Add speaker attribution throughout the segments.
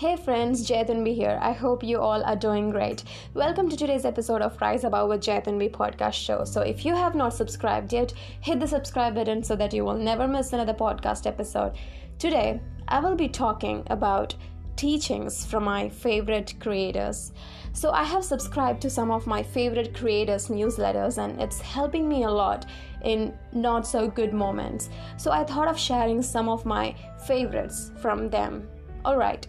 Speaker 1: Hey friends, Jaitanvi here. I hope you all are doing great. Welcome to today's episode of Rise Above with Jaitanvi podcast show. So if you have not subscribed yet, hit the subscribe button so that you will never miss another podcast episode. Today, I will be talking about teachings from my favorite creators. So I have subscribed to some of my favorite creators newsletters and it's helping me a lot in not so good moments. So I thought of sharing some of my favorites from them. All right.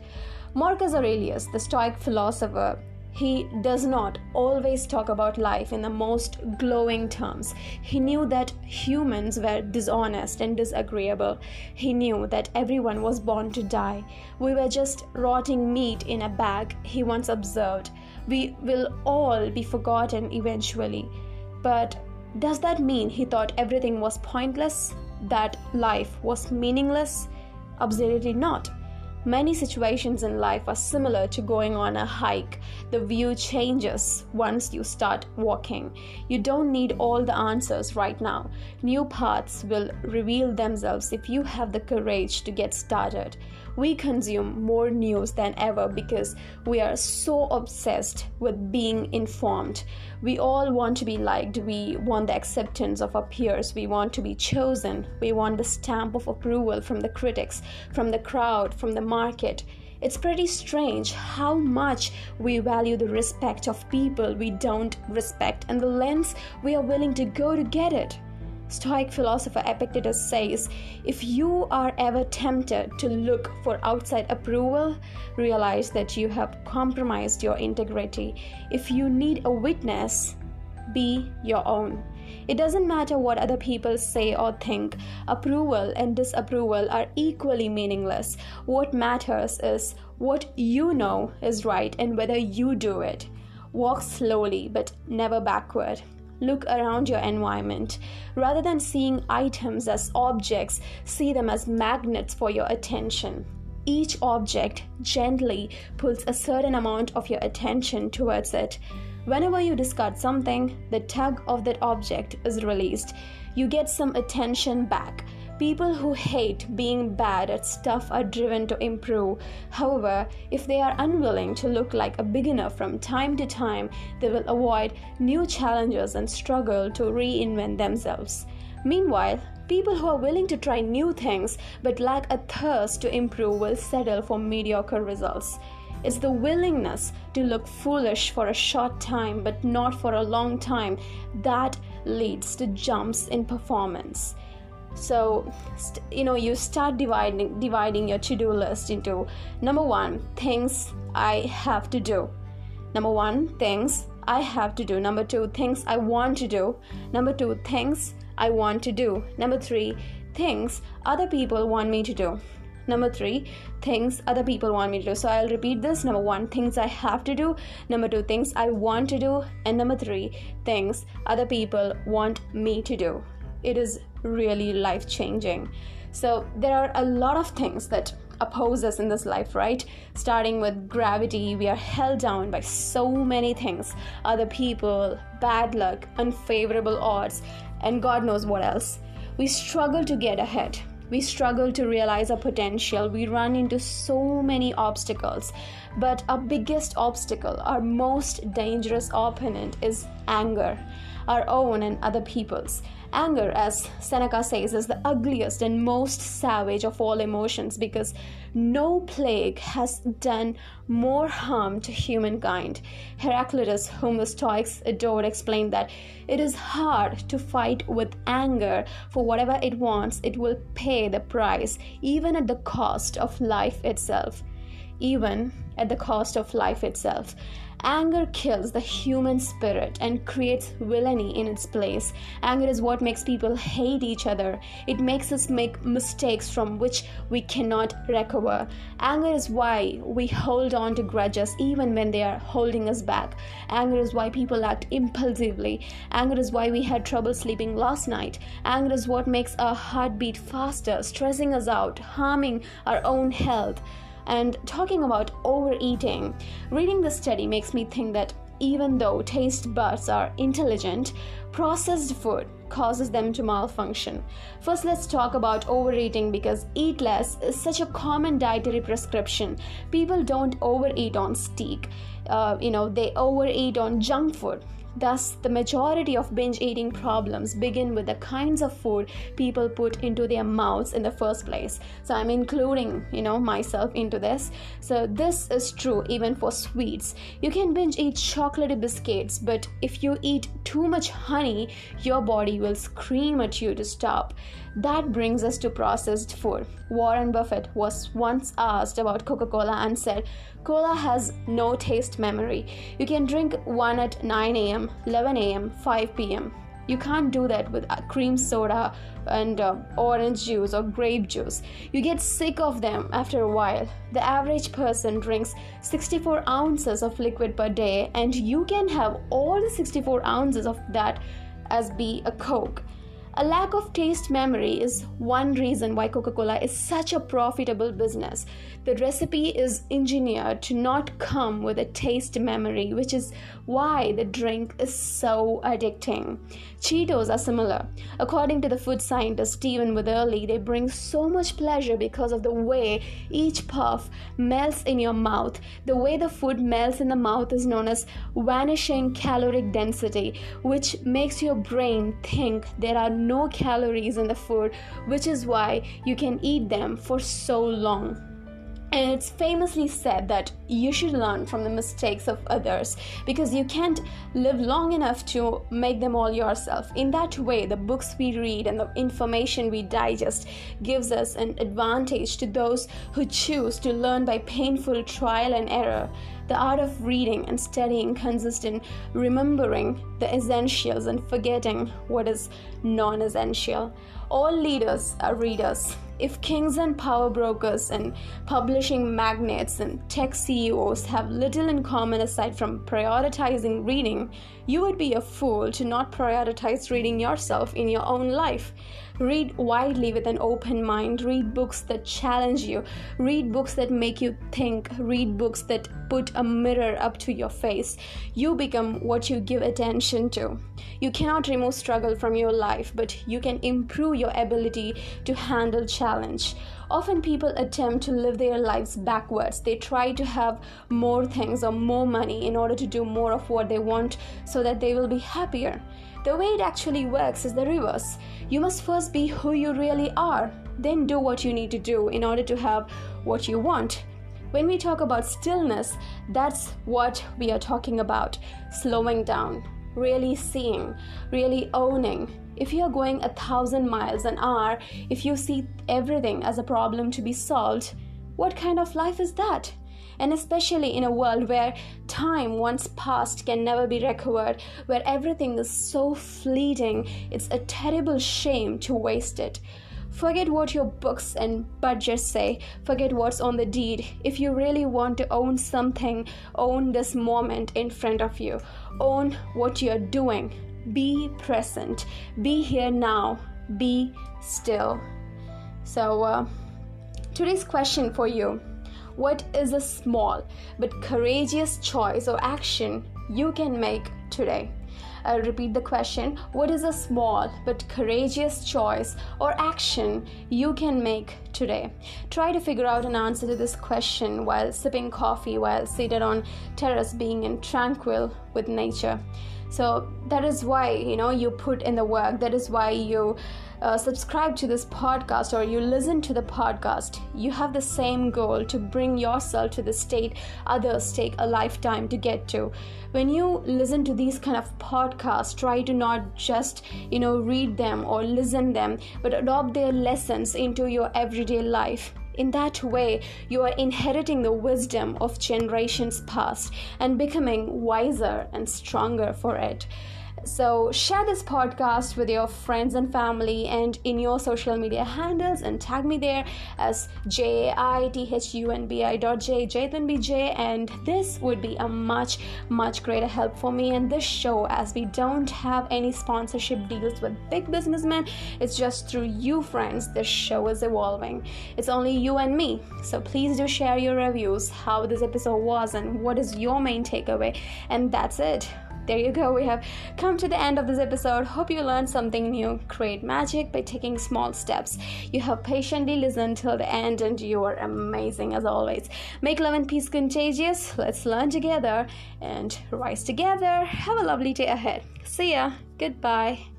Speaker 1: Marcus Aurelius, the Stoic philosopher, he does not always talk about life in the most glowing terms. He knew that humans were dishonest and disagreeable. He knew that everyone was born to die. We were just rotting meat in a bag, he once observed. We will all be forgotten eventually. But does that mean he thought everything was pointless? That life was meaningless? Absolutely not. Many situations in life are similar to going on a hike. The view changes once you start walking. You don't need all the answers right now. New paths will reveal themselves if you have the courage to get started we consume more news than ever because we are so obsessed with being informed. We all want to be liked, we want the acceptance of our peers, we want to be chosen, we want the stamp of approval from the critics, from the crowd, from the market. It's pretty strange how much we value the respect of people we don't respect and the lengths we are willing to go to get it. Stoic philosopher Epictetus says if you are ever tempted to look for outside approval, realize that you have compromised your integrity. If you need a witness, be your own. It doesn't matter what other people say or think, approval and disapproval are equally meaningless. What matters is what you know is right and whether you do it. Walk slowly but never backward look around your environment. Rather than seeing items as objects, see them as magnets for your attention. Each object gently pulls a certain amount of your attention towards it. Whenever you discard something, the tug of that object is released. You get some attention back. People who hate being bad at stuff are driven to improve. However, if they are unwilling to look like a beginner from time to time, they will avoid new challenges and struggle to reinvent themselves. Meanwhile, people who are willing to try new things but lack a thirst to improve will settle for mediocre results. It's the willingness to look foolish for a short time but not for a long time that leads to jumps in performance. So st- you know you start dividing dividing your to-do list into number one things i have to do. Number one things i have to do. Number two things i want to do. Number two things i want to do. Number three things other people want me to do number three things other people want me to do so i'll repeat this number one things i have to do number two things i want to do and number three things other people want me to do it is really life changing. So, there are a lot of things that oppose us in this life, right? Starting with gravity, we are held down by so many things other people, bad luck, unfavorable odds, and God knows what else. We struggle to get ahead. We struggle to realize our potential. We run into so many obstacles. But our biggest obstacle, our most dangerous opponent, is anger, our own and other people's. Anger, as Seneca says, is the ugliest and most savage of all emotions because no plague has done more harm to humankind. Heraclitus, whom the Stoics adored, explained that it is hard to fight with anger for whatever it wants, it will pay the price, even at the cost of life itself. Even at the cost of life itself. Anger kills the human spirit and creates villainy in its place. Anger is what makes people hate each other. It makes us make mistakes from which we cannot recover. Anger is why we hold on to grudges even when they are holding us back. Anger is why people act impulsively. Anger is why we had trouble sleeping last night. Anger is what makes our heart beat faster, stressing us out, harming our own health. And talking about overeating, reading this study makes me think that even though taste buds are intelligent, processed food causes them to malfunction. First, let's talk about overeating because eat less is such a common dietary prescription. People don't overeat on steak, uh, you know, they overeat on junk food. Thus, the majority of binge eating problems begin with the kinds of food people put into their mouths in the first place. So, I'm including, you know, myself into this. So, this is true even for sweets. You can binge eat chocolatey biscuits, but if you eat too much honey, your body will scream at you to stop. That brings us to processed food. Warren Buffett was once asked about Coca Cola and said, Cola has no taste memory. You can drink one at 9 a.m., 11 a.m., 5 p.m. You can't do that with cream soda and uh, orange juice or grape juice. You get sick of them after a while. The average person drinks 64 ounces of liquid per day, and you can have all the 64 ounces of that as be a Coke. A lack of taste memory is one reason why Coca Cola is such a profitable business. The recipe is engineered to not come with a taste memory, which is why the drink is so addicting. Cheetos are similar. According to the food scientist Steven Witherly, they bring so much pleasure because of the way each puff melts in your mouth. The way the food melts in the mouth is known as vanishing caloric density, which makes your brain think there are no calories in the food, which is why you can eat them for so long. And it's famously said that you should learn from the mistakes of others because you can't live long enough to make them all yourself. In that way, the books we read and the information we digest gives us an advantage to those who choose to learn by painful trial and error. The art of reading and studying consists in remembering the essentials and forgetting what is non essential. All leaders are readers if kings and power brokers and publishing magnates and tech CEOs have little in common aside from prioritizing reading, you would be a fool to not prioritize reading yourself in your own life. Read widely with an open mind. Read books that challenge you. Read books that make you think. Read books that put a mirror up to your face. You become what you give attention to. You cannot remove struggle from your life, but you can improve your ability to handle challenge. Often people attempt to live their lives backwards. They try to have more things or more money in order to do more of what they want so that they will be happier. The way it actually works is the reverse. You must first be who you really are, then do what you need to do in order to have what you want. When we talk about stillness, that's what we are talking about slowing down, really seeing, really owning. If you are going a thousand miles an hour, if you see everything as a problem to be solved, what kind of life is that? and especially in a world where time once past can never be recovered, where everything is so fleeting, it's a terrible shame to waste it. Forget what your books and budgets say. Forget what's on the deed. If you really want to own something, own this moment in front of you. Own what you're doing. Be present. Be here now. Be still. So, uh, today's question for you what is a small but courageous choice or action you can make today? I'll repeat the question What is a small but courageous choice or action you can make today? Try to figure out an answer to this question while sipping coffee, while seated on terrace being in tranquil with nature. So that is why you know you put in the work. That is why you uh, subscribe to this podcast or you listen to the podcast, you have the same goal to bring yourself to the state others take a lifetime to get to. When you listen to these kind of podcasts, try to not just, you know, read them or listen them, but adopt their lessons into your everyday life. In that way, you are inheriting the wisdom of generations past and becoming wiser and stronger for it. So, share this podcast with your friends and family and in your social media handles and tag me there as J I T H U N B I dot J BJ. And this would be a much, much greater help for me and this show as we don't have any sponsorship deals with big businessmen. It's just through you, friends, this show is evolving. It's only you and me. So, please do share your reviews, how this episode was, and what is your main takeaway. And that's it there you go. We have come to the end of this episode. Hope you learned something new. Create magic by taking small steps. You have patiently listened till the end, and you are amazing as always. Make love and peace contagious. Let's learn together and rise together. Have a lovely day ahead. See ya. Goodbye.